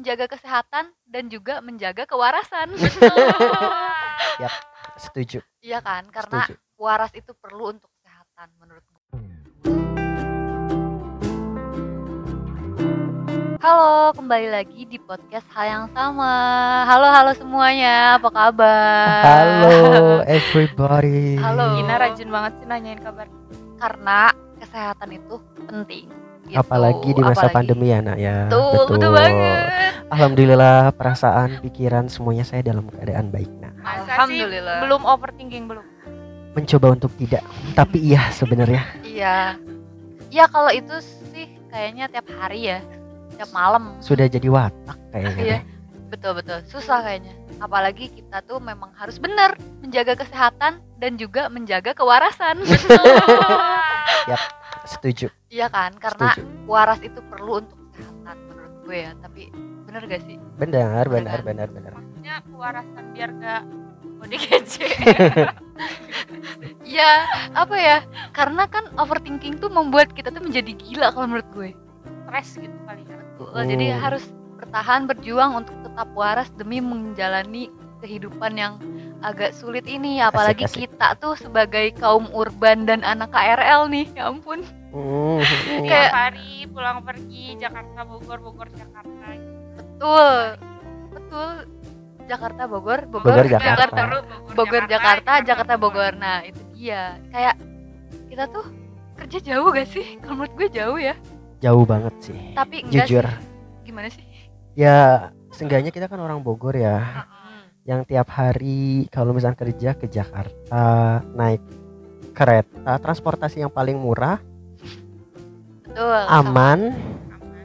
menjaga kesehatan dan juga menjaga kewarasan. Yap, setuju. Iya kan? Karena Setuju. waras itu perlu untuk kesehatan menurut gue. Halo, kembali lagi di podcast hal yang sama. Halo, halo semuanya, apa kabar? Halo everybody. Halo. Gina rajin banget sih nanyain kabar. Karena kesehatan itu penting. Gitu. Apalagi di masa Apalagi- pandemi ya nak ya. Betul, betul banget. Alhamdulillah perasaan, pikiran semuanya saya dalam keadaan baik nak. Sih Alhamdulillah. belum overthinking belum. Mencoba untuk tidak, tapi iya sebenarnya. Iya. Ya kalau itu sih kayaknya tiap hari ya. Tiap malam. Sudah jadi watak kayaknya. Iya. Betul betul. Susah kayaknya. Apalagi kita tuh memang harus benar menjaga kesehatan dan juga menjaga kewarasan. Setuju. Iya kan? Karena Setuju. waras itu perlu untuk kesehatan menurut gue ya. Tapi bener gak sih? Benar, benar, kan? benar, benar. Maksudnya kewarasan biar gak body kece. Iya, apa ya? Karena kan overthinking tuh membuat kita tuh menjadi gila kalau menurut gue. Stres gitu kali ya. Betul. Jadi Hmm. harus bertahan berjuang untuk tetap waras demi menjalani kehidupan yang agak sulit ini apalagi asik. kita tuh sebagai kaum urban dan anak KRL nih ya ampun Tiap Kayak- hari pulang pergi Jakarta Bogor Bogor Jakarta. betul betul Jakarta Bogor Bogor, Bogor, Jakarta. Jakarta Bogor Jakarta Jakarta Bogor nah itu dia kayak kita tuh kerja jauh gak sih kalau menurut gue jauh ya Jauh banget sih. tapi enggak Jujur. sih gimana sih Ya, seenggaknya kita kan orang Bogor ya. Yang tiap hari kalau misalnya kerja ke Jakarta naik kereta transportasi yang paling murah betul aman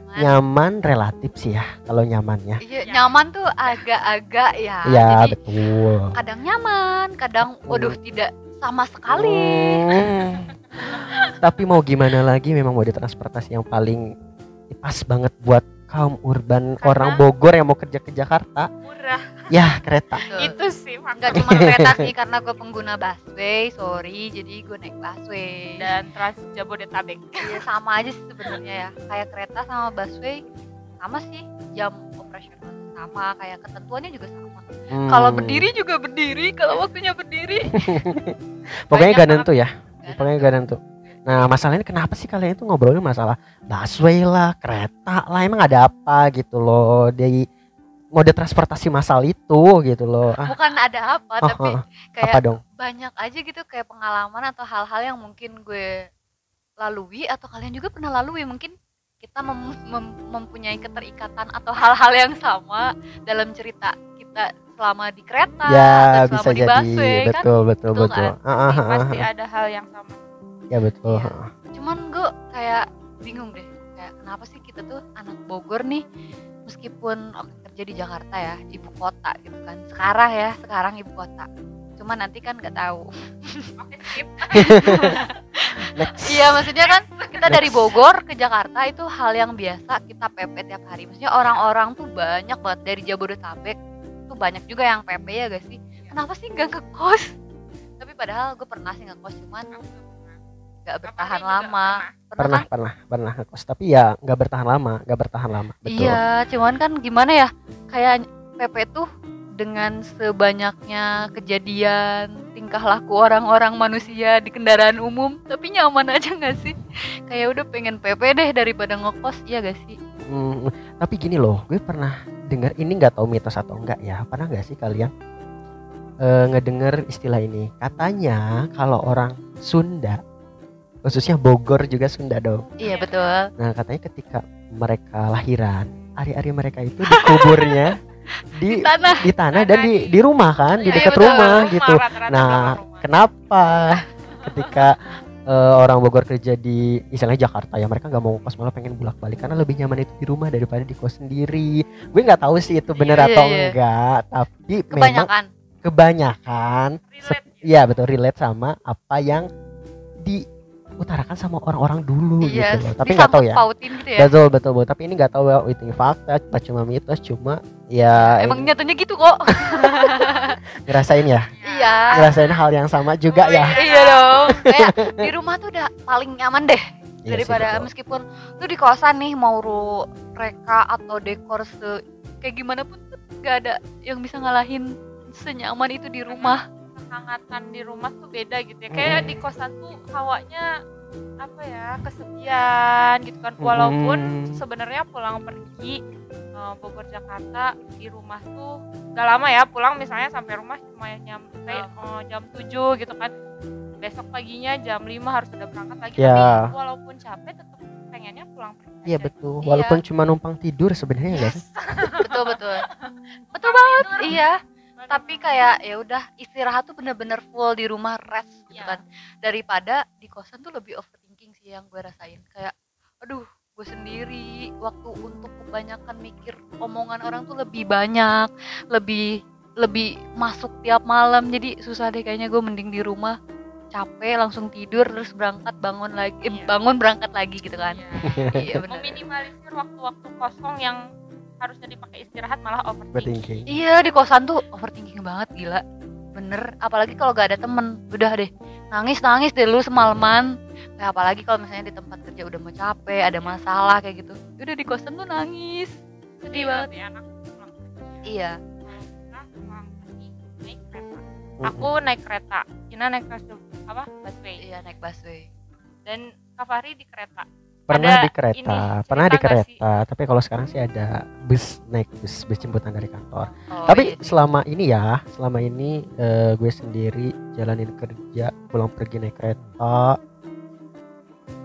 Aman. nyaman relatif sih ya kalau nyamannya Iya, nyaman tuh agak-agak ya. ya Jadi betul kadang nyaman, kadang waduh tidak sama sekali. Hmm. tapi mau gimana lagi memang mode transportasi yang paling pas banget buat kaum urban Karena- orang Bogor yang mau kerja ke Jakarta Murah. ya kereta Betul. Itu sih Enggak faktor. cuma kereta sih karena gue pengguna busway, sorry. Jadi gue naik busway. dan Trans Jabodetabek. Iya sama aja sih sebenarnya ya. Kayak kereta sama busway sama sih jam operasional sama kayak ketentuannya juga sama. Hmm. Kalau berdiri juga berdiri, kalau waktunya berdiri. pokoknya gak nentu ya pokoknya gak nentu nah masalahnya kenapa sih kalian itu ngobrolin masalah busway lah kereta lah emang ada apa gitu loh dari mode transportasi massal itu gitu loh. Ah, Bukan ada apa, oh, tapi oh, kayak apa dong? banyak aja gitu kayak pengalaman atau hal-hal yang mungkin gue lalui atau kalian juga pernah lalui. Mungkin kita mem- mem- mempunyai keterikatan atau hal-hal yang sama dalam cerita kita selama di kereta ya atau bisa selama di jadi. busway kan? Betul betul Betul betul. kan? Ah, ah, ah, Pasti ah. ada hal yang sama. Ya betul Iya. cuman gue kayak bingung deh kayak kenapa sih kita tuh anak Bogor nih meskipun oke, kerja di Jakarta ya ibu kota gitu kan sekarang ya sekarang ibu kota cuman nanti kan nggak tahu Oke, skip. Next. Iya maksudnya kan kita dari Bogor ke Jakarta itu hal yang biasa kita PP tiap hari. Maksudnya orang-orang tuh banyak banget dari Jabodetabek tuh banyak juga yang PP ya gak sih? Kenapa sih nggak ke kos? Tapi padahal gue pernah sih ngekos cuman nggak bertahan juga lama. pernah kan? pernah pernah ngekos tapi ya nggak bertahan lama nggak bertahan lama betul Iya, cuman kan gimana ya? Kayak PP tuh dengan sebanyaknya kejadian tingkah laku orang-orang manusia di kendaraan umum tapi nyaman aja nggak sih kayak udah pengen PP deh daripada ngekos ya gak sih Hmm, tapi gini loh, gue pernah dengar ini nggak tahu mitos atau enggak ya. Pernah nggak sih kalian eh, ngedenger istilah ini? Katanya kalau orang Sunda, khususnya Bogor juga Sunda dong. iya betul Nah katanya ketika mereka lahiran, hari-hari mereka itu dikuburnya di tanah di tanah dan di di rumah kan, di Iya, dekat betul. rumah gitu. rata-rata Nah, rumah. Kenapa ketika eh, orang Bogor kerja di istilahnya Jakarta ya mereka nggak mau kos malah pengen bolak balik karena lebih nyaman itu di rumah daripada di kos sendiri. Gue nggak tahu sih itu bener Iya, atau iya, iya. enggak, tapi memang kebanyakan kebanyakan Relate gitu. Iya betul relate sama apa yang diutarakan sama orang-orang dulu iya gitu loh. Tapi nggak tahu ya. gitu ya Betul betul betul. Tapi ini nggak tahu ya itu fakta, apa cuma mitos, cuma ya emang nyatanya gitu kok ngerasain ya, iya ngerasain hal yang sama juga ya. iya dong kayak di rumah tuh udah paling nyaman deh Iya sih, daripada betul. meskipun lu di kosan nih mau ru reka atau dekor se kayak gimana pun tuh nggak ada yang bisa ngalahin senyaman itu di rumah kehangatan di rumah tuh beda gitu ya kayak Mm. di kosan tuh hawanya apa ya kesepian gitu kan walaupun Mm. sebenarnya pulang pergi eh, Bogor Jakarta di rumah tuh gak lama ya pulang misalnya sampai rumah cuma jam kayak eh, jam 7 gitu kan besok paginya jam 5 harus udah berangkat lagi Ya. tapi walaupun capek tetap pengennya pulang pergi Iya aja. betul. Iya. Walaupun cuma numpang tidur sebenarnya enggak sih? betul betul betul banget iya tapi kayak ya udah istirahat tuh bener-bener full di rumah rest gitu Iya. kan daripada di kosan tuh lebih overthinking sih yang gue rasain kayak aduh gue sendiri waktu untuk kebanyakan mikir omongan orang tuh lebih banyak lebih lebih masuk tiap malam jadi susah deh kayaknya gue mending di rumah capek langsung tidur terus berangkat bangun lagi eh, Iya. bangun berangkat lagi gitu kan Iya. iya bener meminimalisir waktu-waktu kosong yang harusnya dipakai istirahat malah overthinking. Iya di kosan tuh overthinking banget gila. Bener Apalagi kalau gak ada temen. Udah deh Nangis nangis deh lu semalaman. Kayak apalagi kalau misalnya di tempat kerja udah mau capek Ada masalah kayak gitu. Udah di kosan tuh nangis. Sedih banget. pulang kerja. Iya. Kalau kita pulang pergi naik kereta. Aku naik kereta. Gina naik kereta apa? Busway. Iya naik busway. Dan Kafari di kereta pernah ada di kereta, ini, pernah di nggak sih? kereta. Tapi kalau sekarang sih ada bus naik bus bus jemputan dari kantor. oh, Tapi iya sih. selama ini ya, selama ini eh, gue sendiri jalanin kerja, pulang pergi naik kereta.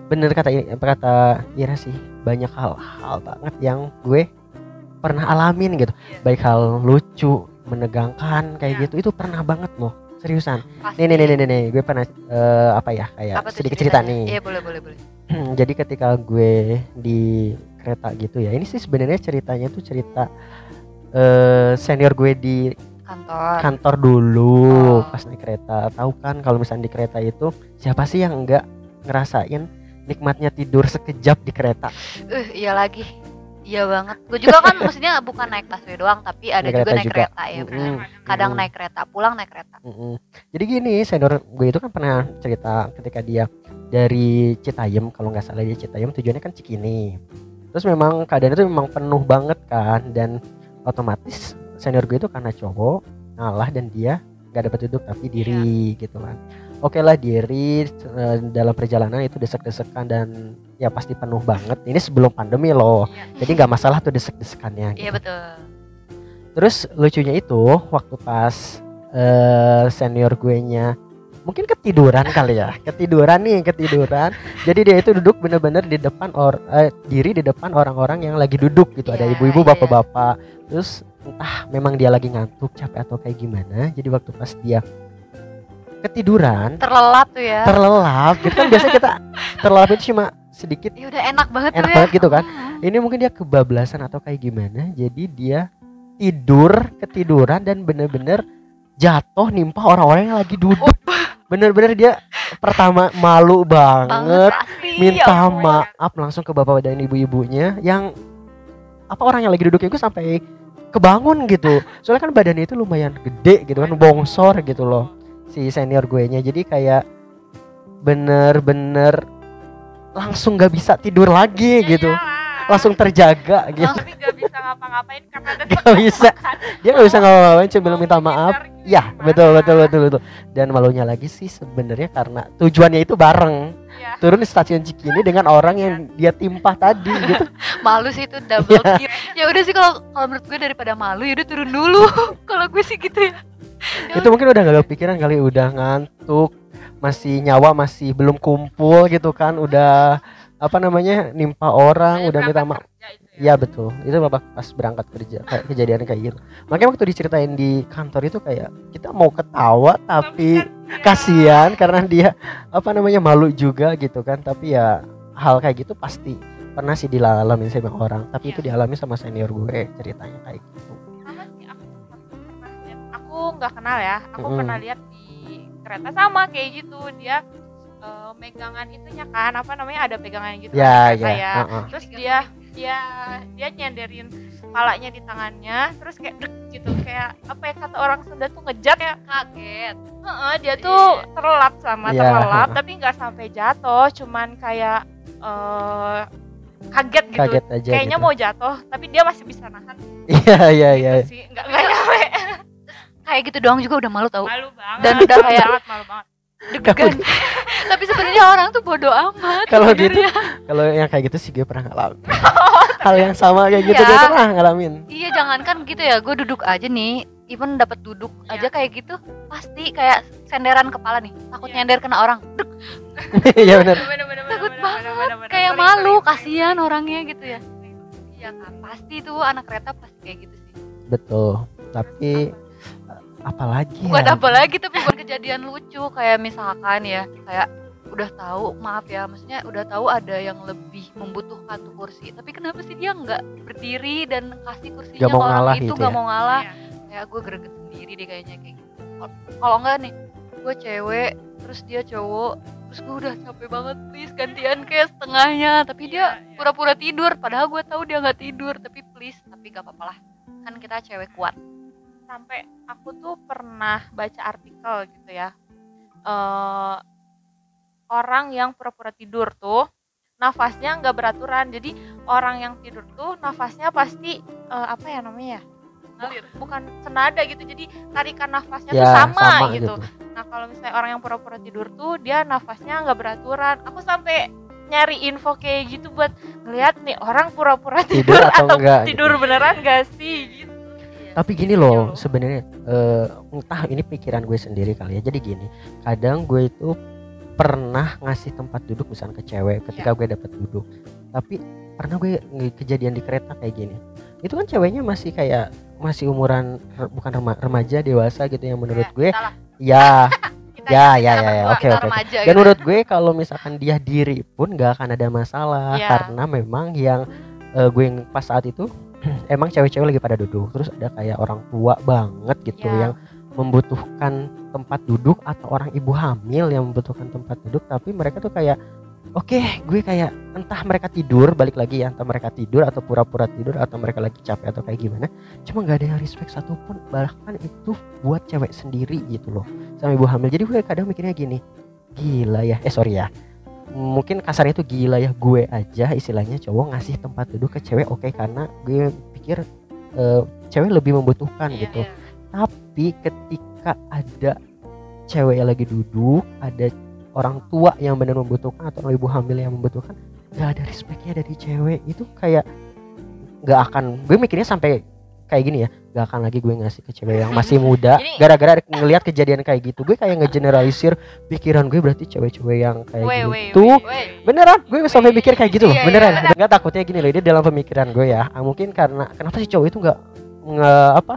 Bener kata kata Ira sih, banyak hal-hal banget yang gue pernah alamin gitu. Iya. Baik hal lucu, menegangkan kayak Iya. gitu, itu pernah banget loh. Seriusan. Pasti. Nih nih nih nih, nih. gue pernah eh, apa ya kayak Apa sedikit cerita nih. Iya boleh boleh boleh Jadi ketika gue di kereta gitu ya, ini sih sebenarnya ceritanya tuh cerita eh senior gue di Kantor kantor dulu Oh. pas naik kereta. Tahu kan kalau misalnya di kereta itu siapa sih yang enggak ngerasain nikmatnya tidur sekejap di kereta? Eh iya lagi Iya banget Gue juga kan maksudnya bukan naik busway doang Tapi ada Naik juga naik juga. kereta ya bener. Mm-mm. Kadang Mm-mm. naik kereta Pulang naik kereta Mm-mm. Jadi gini, senior gue itu kan pernah cerita ketika dia dari Citayam, kalau nggak salah dia Citayam tujuannya kan Cikini. Terus memang keadaan itu memang penuh banget kan dan otomatis senior gue itu karena cowok ngalah dan dia nggak dapat duduk tapi diri gitu kan. Oke lah diri eh, dalam perjalanan itu desek-desekan dan ya pasti penuh banget. Ini sebelum pandemi loh, Iya. jadi nggak masalah tuh desek-desekannya. Iya gitu. betul Terus lucunya itu waktu pas eh senior gue nya mungkin ketiduran kali ya, ketiduran nih, ketiduran. Jadi dia itu duduk bener-bener di depan or eh, diri di depan orang-orang yang lagi duduk gitu. Ada Iya, ibu-ibu, iya. bapak-bapak. Terus entah memang dia lagi ngantuk, capek atau kayak gimana. Jadi waktu pas dia ketiduran, Terlelap tuh ya terlelap, gitu kan biasanya kita terlelap itu cuma sedikit Ya udah enak banget enak tuh ya banget gitu kan. Hmm. ini mungkin dia kebablasan atau kayak gimana jadi dia tidur ketiduran dan bener-bener jatuh nimpa orang-orang yang lagi duduk bener-bener dia pertama malu banget asli, minta ya ampun. maaf langsung ke bapak dan ibu-ibunya yang apa orang yang lagi duduk itu sampai kebangun gitu soalnya kan badannya itu lumayan gede gitu kan bongsor gitu loh si senior gue nya jadi kayak bener-bener langsung gak bisa tidur lagi Ya gitu iyalah. Langsung terjaga gitu. tapi gak bisa ngapa-ngapain karena ada Gak bisa. dia nggak bisa ngapa-ngapain cuma minta maaf. ya betul betul betul betul. Dan malunya lagi sih sebenarnya karena tujuannya itu bareng. Iya. turun di stasiun Cikini dengan orang yang dia timpah tadi gitu. Malu sih itu double kill ya udah sih kalau kalau menurut gue daripada malu ya udah turun dulu. Kalau gue sih gitu ya. Itu mungkin udah gak kepikiran kali udah ngantuk masih nyawa masih belum kumpul gitu kan udah apa namanya nimpa orang Kayak udah minta maaf ya. Iya betul, itu bapak pas berangkat kerja kayak kejadian kayak gitu. Makanya waktu diceritain di kantor itu kayak kita mau ketawa tapi ya, kasihan karena dia apa namanya malu juga gitu kan. Tapi ya hal kayak gitu pasti pernah sih dialami sama orang. Tapi Iya. itu dialami sama senior gue ceritanya kayak gitu. sama sih aku pernah lihat aku nggak kenal ya aku pernah lihat di kereta sama kayak gitu dia eh, megangan itunya kan apa namanya ada pegangan gitu Ya kereta ya. heeh. terus dia dia dia nyenderin kepalanya di tangannya terus kayak dek gitu kayak apa ya kata orang Sunda tuh ngejat ya kaget. Heeh, dia tuh Iya. terlelap sama Iya, terlelap tapi nggak sampai jatuh cuman kayak eh kaget gitu. Kaget aja kayaknya gitu. mau jatuh tapi dia masih bisa nahan. Iya iya iya. gitu sih nggak nggak nyampe. Kayak gitu doang juga udah malu tau. Malu banget. Dan udah kayak- banget malu banget deg-degan. Tapi sebenarnya orang tuh bodoh amat kalau gitu kalau yang kayak gitu sih gue pernah ngalamin. Hal yang sama kayak gitu Iya. gue pernah ngalamin. Iya jangankan gitu ya gue duduk aja nih even dapat duduk Iya. aja kayak gitu pasti kayak senderan kepala nih takut Iya. nyender kena orang iya benar Takut banget. kayak malu kasihan orangnya gitu ya. Iya kan pasti tuh anak kereta pasti kayak gitu sih. Betul tapi apalagi bukan ya? apa lagi tapi kejadian lucu kayak misalkan ya kayak udah tahu maaf ya maksudnya udah tahu ada yang lebih membutuhkan tuh kursi tapi kenapa sih dia nggak berdiri dan kasih kursinya Nggak mau ke orang ngalah itu gitu nggak ya? mau ngalah Iya. kayak gue greget sendiri deh kayaknya kayak gitu Kal- kalau enggak nih gue cewek terus dia cowok terus gue udah capek banget please gantian kayak setengahnya tapi Iya, dia iya. pura-pura tidur padahal gue tahu dia nggak tidur tapi please tapi gak apa-apa lah kan kita cewek kuat sampai aku tuh pernah baca artikel gitu ya. Eh orang yang pura-pura tidur tuh nafasnya nggak beraturan. Jadi orang yang tidur tuh nafasnya pasti eh, apa ya namanya ya? Ngalir. Bukan senada gitu. Jadi tarikan nafasnya ya tuh sama, sama gitu. gitu. Nah kalau misalnya orang yang pura-pura tidur tuh dia nafasnya nggak beraturan. Aku sampai nyari info kayak gitu buat ngeliat nih orang pura-pura tidur, tidur atau enggak gitu. tidur beneran gak sih gitu tapi gini loh sebenarnya eh, entah ini pikiran gue sendiri kali ya. Jadi gini kadang gue itu pernah ngasih tempat duduk misalnya ke cewek Iya. ketika gue dapat duduk. Tapi pernah gue kejadian di kereta kayak gini. Itu kan ceweknya masih kayak masih umuran bukan rema- remaja dewasa gitu yang menurut Eh, gue. ya. Kita Ya, kita ya, ya, ya. berdua, Oke, oke, dan gitu. menurut gue kalau misalkan dia diri pun gak akan ada masalah Iya. karena memang yang eh, gue pas saat itu emang cewek-cewek lagi pada duduk terus ada kayak orang tua banget gitu Iya. yang membutuhkan tempat duduk atau orang ibu hamil yang membutuhkan tempat duduk tapi mereka tuh kayak oke gue kayak entah mereka tidur balik lagi ya entah mereka tidur atau pura-pura tidur atau mereka lagi capek atau kayak gimana cuma nggak ada yang respect satupun bahkan itu buat cewek sendiri gitu loh sama ibu hamil jadi gue kadang mikirnya gini gila ya eh sorry ya mungkin kasarnya itu gila ya gue aja istilahnya cowok ngasih tempat duduk ke cewek oke karena gue pikir eh, cewek lebih membutuhkan Iya, gitu iya. tapi ketika ada cewek yang lagi duduk ada orang tua yang benar membutuhkan atau ibu hamil yang membutuhkan nggak ada respectnya dari cewek itu kayak nggak akan gue mikirnya sampai kayak gini ya nggak akan lagi gue ngasih ke cewek yang masih muda. Gara-gara ngelihat kejadian kayak gitu gue kayak ngegeneralisir pikiran gue berarti cewek-cewek yang kayak weh, gitu. weh, Weh. beneran gue sampai mikir kayak gitu loh Iya, iya, beneran. bener. nggak takutnya gini loh ini dalam pemikiran gue ya. Ah, mungkin karena kenapa sih cowok itu nggak nggak apa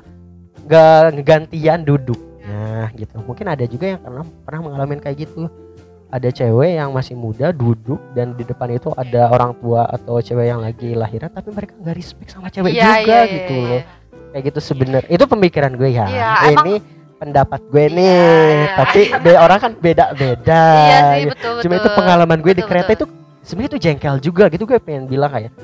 nggak ngegantian duduk? Nah gitu. Mungkin ada juga yang pernah pernah mengalami kayak gitu. Ada cewek yang masih muda duduk dan di depan itu ada orang tua atau cewek yang lagi lahiran tapi mereka nggak respect sama cewek Iya, juga iya, iya, gitu iya. loh kayak gitu sebenarnya itu pemikiran gue ya Iya, ini pendapat gue Iya, nih iya. tapi be- orang kan beda-beda iya sih betul betul Cuma itu pengalaman gue di Betul, kereta betul. itu sebenarnya itu jengkel juga gitu gue pengen bilang kayak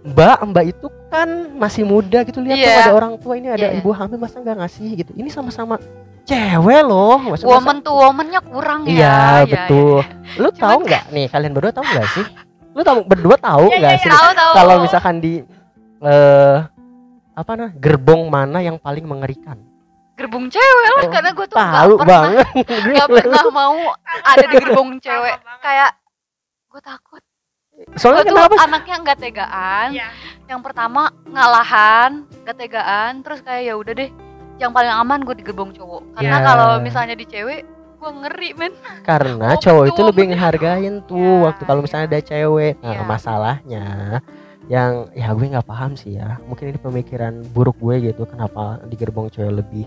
Mbak, Mbak itu kan masih muda gitu lihat tuh Iya. ada orang tua ini ada Iya, iya. ibu hamil masa nggak ngasih gitu. Ini sama-sama cewek loh. Masa, masa- woman to womannya kurang ya Iya, betul. iya. Lu tahu nggak nih kalian berdua tahu nggak sih? Lu tahu berdua tahu nggak iya, sih tahu tahu kalau misalkan di eh apa nah gerbong mana yang paling mengerikan? gerbong cewek lah Oh, karena gue tuh nggak Tahu pernah banget. nggak pernah mau ada di gerbong cewek kayak gue takut Soalnya tuh kenapa? anaknya nggak tegaan Iya. yang pertama ngalahan nggak tegaan terus kayak ya udah deh yang paling aman gue di gerbong cowok karena Ya. kalau misalnya di cewek gue ngeri men Karena Oh, cowok itu lebih ngehargain tuh Iya, waktu kalau misalnya ada cewek. Nah, Iya. masalahnya yang ya gue nggak paham sih ya. Mungkin ini pemikiran buruk gue gitu. Kenapa di gerbong cewek lebih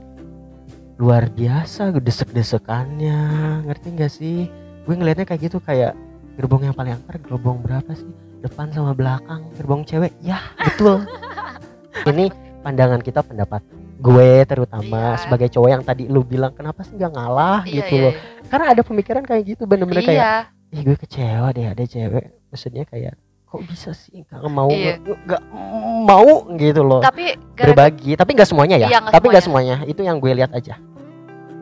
luar biasa desek-desekannya. Ngerti nggak sih? Gue ngelihatnya kayak gitu kayak gerbong yang paling angker gerbong berapa sih? Depan sama belakang gerbong cewek. Ya, betul. ini pandangan kita pendapat gue terutama Iya. sebagai cowok yang tadi lu bilang kenapa sih nggak ngalah iya gitu iya, loh karena ada pemikiran kayak gitu bener-bener kayak iya ih gue kecewa deh ada cewek maksudnya kayak kok bisa sih? Nggak mau Iya. nggak mau gitu loh. Tapi gara berbagi tapi nggak semuanya ya? Iya, nggak tapi nggak semuanya. itu yang gue lihat aja.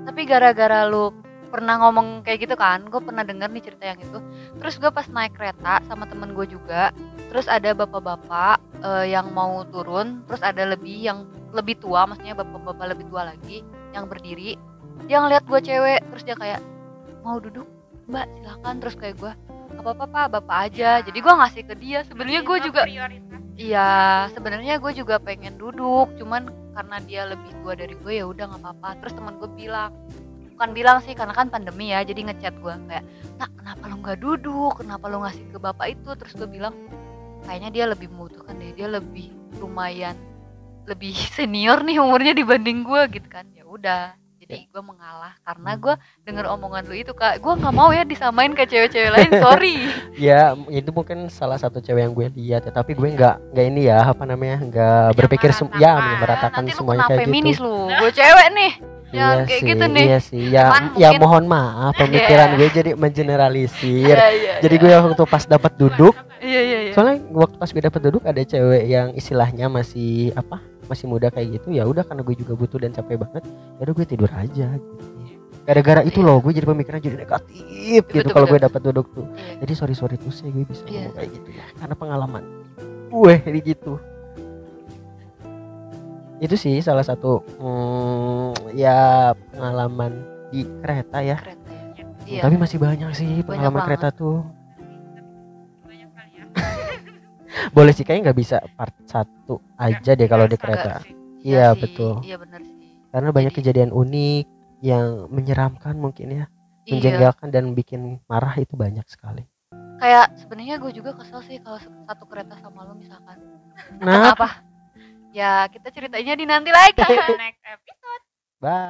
Tapi gara-gara lu pernah ngomong kayak gitu kan gue pernah denger nih cerita yang itu. Terus gue pas naik kereta sama temen gue juga terus ada bapak-bapak eh, yang mau turun terus ada lebih yang lebih tua maksudnya bapak-bapak lebih tua lagi yang berdiri. Dia ngeliat gue cewek terus dia kayak mau duduk? Mbak silakan. Terus kayak gue apa apa pak. Bapak aja. Jadi gue ngasih ke dia. Sebenarnya gue Itu juga prioritas. iya. Sebenarnya gue juga pengen duduk. Cuman karena dia lebih tua dari gue ya udah nggak apa-apa. Terus teman gue bilang bukan bilang sih karena kan pandemi ya. Jadi ngechat gue kayak nak kenapa lo nggak duduk? Kenapa lo ngasih ke bapak itu? Terus gue bilang kayaknya dia lebih membutuhkan deh. Dia lebih lumayan lebih senior nih umurnya dibanding gue gitu kan. Ya udah jadi gue mengalah karena gue denger omongan lu itu kak. Gue nggak mau ya disamain ke cewek-cewek lain sorry. Ya itu mungkin salah satu cewek yang gue lihat ya tapi gue nggak nggak ini ya apa namanya nggak berpikir sem ya meratakan. nanti semuanya kayak feminis gitu lu gue cewek nih iya yang kayak sih gitu nih. iya sih. Ya Cuman ya mungkin- mohon maaf pemikiran Iya. gue jadi mengeneralisir. Iya, iya, jadi iya. gue waktu pas dapat duduk iya iya iya. soalnya waktu pas gue dapat duduk ada cewek yang istilahnya masih apa masih muda kayak gitu ya udah karena gue juga butuh dan capek banget ya udah gue tidur aja gitu. Gara-gara itu Iya. loh gue jadi pemikiran jadi negatif gitu kalau gue dapat duduk tuh. Iya. jadi sorry sorry tuh sih gue bisa Iya. ngomong kayak gitu ya. Karena pengalaman gue jadi gitu. Itu sih salah satu hmm, ya pengalaman di kereta ya. Kereta ya. Iya. tapi masih banyak sih pengalaman kereta tuh boleh sih kayaknya nggak bisa part satu aja deh kalau di kereta. iya, betul. iya benar sih. Karena banyak Jadi- kejadian unik yang menyeramkan mungkin ya. Iya. Menjengkelkan dan bikin marah itu banyak sekali. Kayak sebenarnya gue juga kesel sih kalau satu kereta sama lu misalkan. Nah kenapa ya kita ceritanya di nanti lagi. Next episode. bye